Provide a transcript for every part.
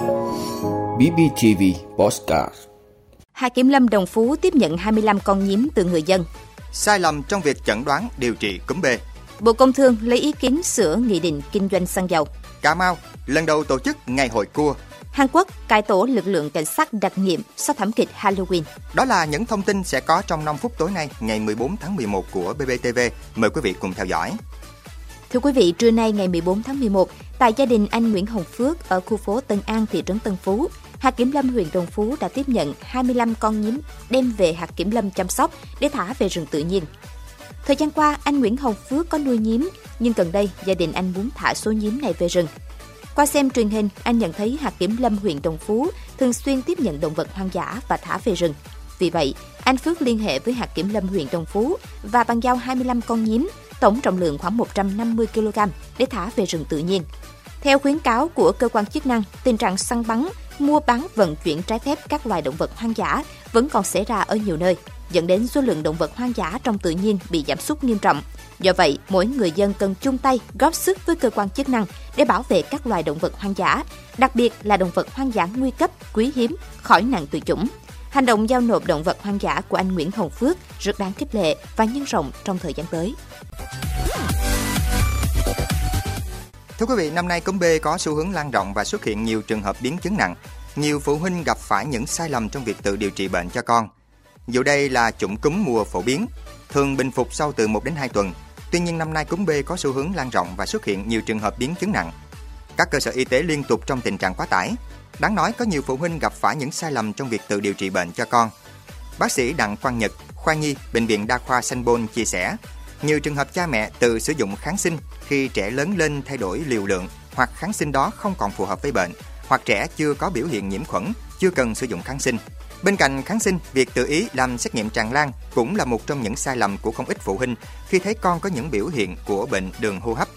BBTV Postcard Hà Kiểm Lâm Đồng Phú tiếp nhận 25 con nhím từ người dân. Sai lầm trong việc chẩn đoán điều trị cúm B. Bộ Công Thương lấy ý kiến sửa nghị định kinh doanh xăng dầu. Cà Mau lần đầu tổ chức ngày hội cua. Hàn Quốc cải tổ lực lượng cảnh sát đặc nhiệm sau thảm kịch Halloween. Đó là những thông tin sẽ có trong 5 phút tối nay, ngày 14 tháng 11 của BBTV. Mời quý vị cùng theo dõi. Thưa quý vị, trưa nay ngày 14 tháng 11, tại gia đình anh Nguyễn Hồng Phước ở khu phố Tân An, thị trấn Tân Phú, hạt kiểm lâm huyện Đồng Phú đã tiếp nhận 25 con nhím đem về hạt kiểm lâm chăm sóc để thả về rừng tự nhiên. Thời gian qua, anh Nguyễn Hồng Phước có nuôi nhím, nhưng gần đây gia đình anh muốn thả số nhím này về rừng. Qua xem truyền hình, anh nhận thấy hạt kiểm lâm huyện Đồng Phú thường xuyên tiếp nhận động vật hoang dã và thả về rừng. Vì vậy, anh Phước liên hệ với hạt kiểm lâm huyện Đồng Phú và bàn giao 25 con nhím, tổng trọng lượng khoảng 150 kg để thả về rừng tự nhiên. Theo khuyến cáo của cơ quan chức năng, tình trạng săn bắn, mua bán vận chuyển trái phép các loài động vật hoang dã vẫn còn xảy ra ở nhiều nơi, dẫn đến số lượng động vật hoang dã trong tự nhiên bị giảm sút nghiêm trọng. Do vậy, mỗi người dân cần chung tay góp sức với cơ quan chức năng để bảo vệ các loài động vật hoang dã, đặc biệt là động vật hoang dã nguy cấp, quý hiếm, khỏi nạn tuyệt chủng. Hành động giao nộp động vật hoang dã của anh Nguyễn Hồng Phước rất đáng khích lệ và nhân rộng trong thời gian tới. Thưa quý vị, năm nay cúm B có xu hướng lan rộng và xuất hiện nhiều trường hợp biến chứng nặng. Nhiều phụ huynh gặp phải những sai lầm trong việc tự điều trị bệnh cho con. Dù đây là chủng cúm mùa phổ biến, thường bình phục sau từ 1 đến 2 tuần. Tuy nhiên năm nay cúm B có xu hướng lan rộng và xuất hiện nhiều trường hợp biến chứng nặng. Các cơ sở y tế liên tục trong tình trạng quá tải. Đáng nói có nhiều phụ huynh gặp phải những sai lầm trong việc tự điều trị bệnh cho con. Bác sĩ Đặng Quang Nhật, khoa nhi, bệnh viện đa khoa Sanh Pôn chia sẻ, nhiều trường hợp cha mẹ tự sử dụng kháng sinh khi trẻ lớn lên thay đổi liều lượng hoặc kháng sinh đó không còn phù hợp với bệnh, hoặc trẻ chưa có biểu hiện nhiễm khuẩn, chưa cần sử dụng kháng sinh. Bên cạnh kháng sinh, việc tự ý làm xét nghiệm tràn lan cũng là một trong những sai lầm của không ít phụ huynh khi thấy con có những biểu hiện của bệnh đường hô hấp.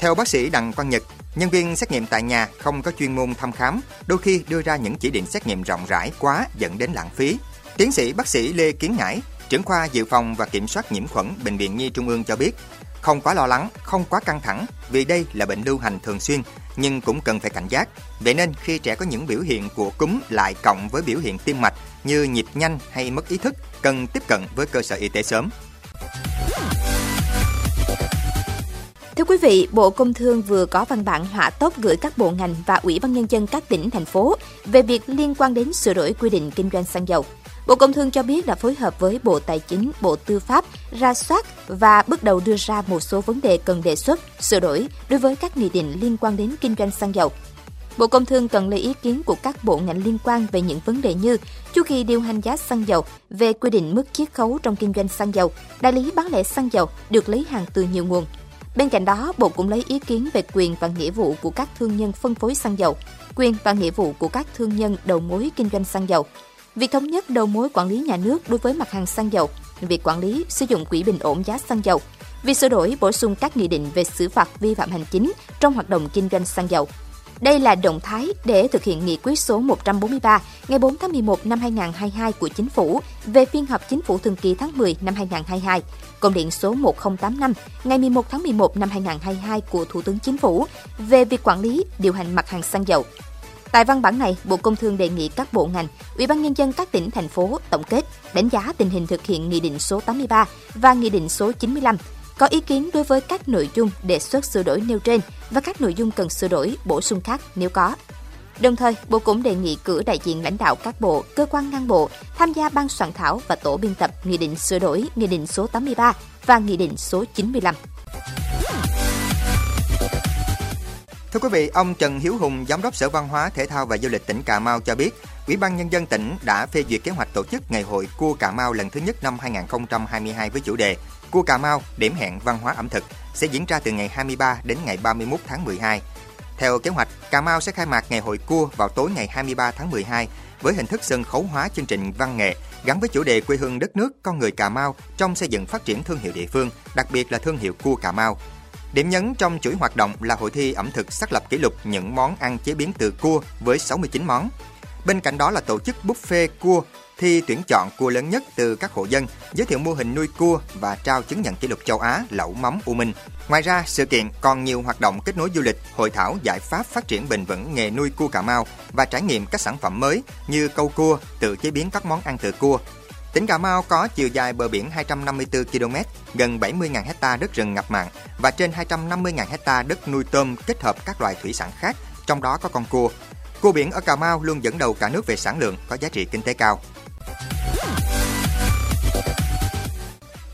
Theo bác sĩ Đặng Quang Nhật, nhân viên xét nghiệm tại nhà không có chuyên môn thăm khám, đôi khi đưa ra những chỉ định xét nghiệm rộng rãi quá dẫn đến lãng phí. Tiến sĩ bác sĩ Lê Kiến Ngãi, trưởng khoa dự phòng và kiểm soát nhiễm khuẩn Bệnh viện Nhi Trung ương cho biết, không quá lo lắng, không quá căng thẳng vì đây là bệnh lưu hành thường xuyên nhưng cũng cần phải cảnh giác. Vậy nên khi trẻ có những biểu hiện của cúm lại cộng với biểu hiện tim mạch như nhịp nhanh hay mất ý thức, cần tiếp cận với cơ sở y tế sớm. Thưa quý vị, Bộ Công Thương vừa có văn bản hỏa tốc gửi các bộ ngành và Ủy ban Nhân dân các tỉnh, thành phố về việc liên quan đến sửa đổi quy định kinh doanh xăng dầu. Bộ Công Thương cho biết đã phối hợp với Bộ Tài chính, Bộ Tư pháp ra soát và bước đầu đưa ra một số vấn đề cần đề xuất, sửa đổi đối với các nghị định liên quan đến kinh doanh xăng dầu. Bộ Công Thương cần lấy ý kiến của các bộ ngành liên quan về những vấn đề như chu kỳ điều hành giá xăng dầu, về quy định mức chiết khấu trong kinh doanh xăng dầu, đại lý bán lẻ xăng dầu được lấy hàng từ nhiều nguồn. Bên cạnh đó, Bộ cũng lấy ý kiến về quyền và nghĩa vụ của các thương nhân phân phối xăng dầu, quyền và nghĩa vụ của các thương nhân đầu mối kinh doanh xăng dầu, Việc thống nhất đầu mối quản lý nhà nước đối với mặt hàng xăng dầu, việc quản lý sử dụng quỹ bình ổn giá xăng dầu, việc sửa đổi bổ sung các nghị định về xử phạt vi phạm hành chính trong hoạt động kinh doanh xăng dầu. Đây là động thái để thực hiện nghị quyết số 143 ngày 4 tháng 11 năm 2022 của Chính phủ về phiên họp Chính phủ thường kỳ tháng 10 năm 2022, công điện số 1085 ngày 11 tháng 11 năm 2022 của Thủ tướng Chính phủ về việc quản lý, điều hành mặt hàng xăng dầu, Tại văn bản này, Bộ Công Thương đề nghị các bộ ngành, Ủy ban nhân dân các tỉnh thành phố tổng kết, đánh giá tình hình thực hiện Nghị định số 83 và Nghị định số 95, có ý kiến đối với các nội dung đề xuất sửa đổi nêu trên và các nội dung cần sửa đổi, bổ sung khác nếu có. Đồng thời, Bộ cũng đề nghị cử đại diện lãnh đạo các bộ, cơ quan ngang bộ tham gia ban soạn thảo và tổ biên tập Nghị định sửa đổi Nghị định số 83 và Nghị định số 95. Thưa quý vị, ông Trần Hiếu Hùng, Giám đốc Sở Văn hóa, Thể thao và Du lịch tỉnh Cà Mau cho biết, Ủy ban Nhân dân tỉnh đã phê duyệt kế hoạch tổ chức Ngày hội Cua Cà Mau lần thứ nhất năm 2022 với chủ đề Cua Cà Mau, điểm hẹn văn hóa ẩm thực sẽ diễn ra từ ngày 23 đến ngày 31 tháng 12. Theo kế hoạch, Cà Mau sẽ khai mạc Ngày hội Cua vào tối ngày 23 tháng 12 với hình thức sân khấu hóa chương trình văn nghệ gắn với chủ đề quê hương đất nước con người Cà Mau trong xây dựng phát triển thương hiệu địa phương, đặc biệt là thương hiệu cua Cà Mau. Điểm nhấn trong chuỗi hoạt động là hội thi ẩm thực xác lập kỷ lục những món ăn chế biến từ cua với 69 món. Bên cạnh đó là tổ chức buffet cua thi tuyển chọn cua lớn nhất từ các hộ dân, giới thiệu mô hình nuôi cua và trao chứng nhận kỷ lục châu Á lẩu mắm U Minh. Ngoài ra, sự kiện còn nhiều hoạt động kết nối du lịch, hội thảo giải pháp phát triển bền vững nghề nuôi cua Cà Mau và trải nghiệm các sản phẩm mới như câu cua, tự chế biến các món ăn từ cua. Tỉnh Cà Mau có chiều dài bờ biển 254 km, gần 70.000 hecta đất rừng ngập mặn và trên 250.000 hecta đất nuôi tôm kết hợp các loài thủy sản khác, trong đó có con cua. Cua biển ở Cà Mau luôn dẫn đầu cả nước về sản lượng, có giá trị kinh tế cao.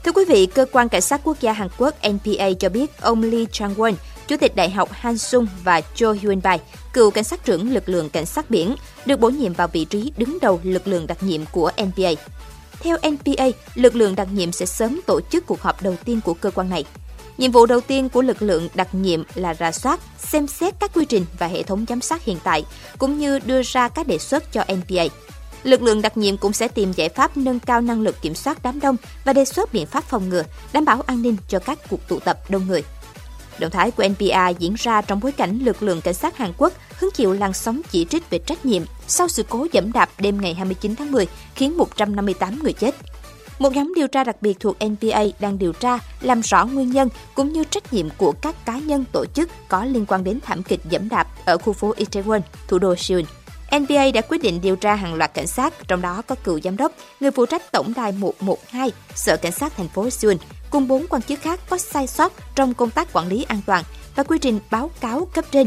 Thưa quý vị, cơ quan cảnh sát quốc gia Hàn Quốc NPA cho biết ông Lee Chang-won, chủ tịch Đại học Hansung và Cho Hyun-bai, cựu cảnh sát trưởng lực lượng cảnh sát biển, được bổ nhiệm vào vị trí đứng đầu lực lượng đặc nhiệm của NPA. Theo NPA, lực lượng đặc nhiệm sẽ sớm tổ chức cuộc họp đầu tiên của cơ quan này. Nhiệm vụ đầu tiên của lực lượng đặc nhiệm là rà soát, xem xét các quy trình và hệ thống giám sát hiện tại, cũng như đưa ra các đề xuất cho NPA. Lực lượng đặc nhiệm cũng sẽ tìm giải pháp nâng cao năng lực kiểm soát đám đông và đề xuất biện pháp phòng ngừa, đảm bảo an ninh cho các cuộc tụ tập đông người. Động thái của NPA diễn ra trong bối cảnh lực lượng cảnh sát Hàn Quốc hứng chịu làn sóng chỉ trích về trách nhiệm sau sự cố dẫm đạp đêm ngày 29 tháng 10 khiến 158 người chết. Một nhóm điều tra đặc biệt thuộc NPA đang điều tra, làm rõ nguyên nhân cũng như trách nhiệm của các cá nhân tổ chức có liên quan đến thảm kịch dẫm đạp ở khu phố Itaewon, thủ đô Seoul. NPA đã quyết định điều tra hàng loạt cảnh sát, trong đó có cựu giám đốc, người phụ trách tổng đài 112, Sở Cảnh sát thành phố Seoul, cùng bốn quan chức khác có sai sót trong công tác quản lý an toàn và quy trình báo cáo cấp trên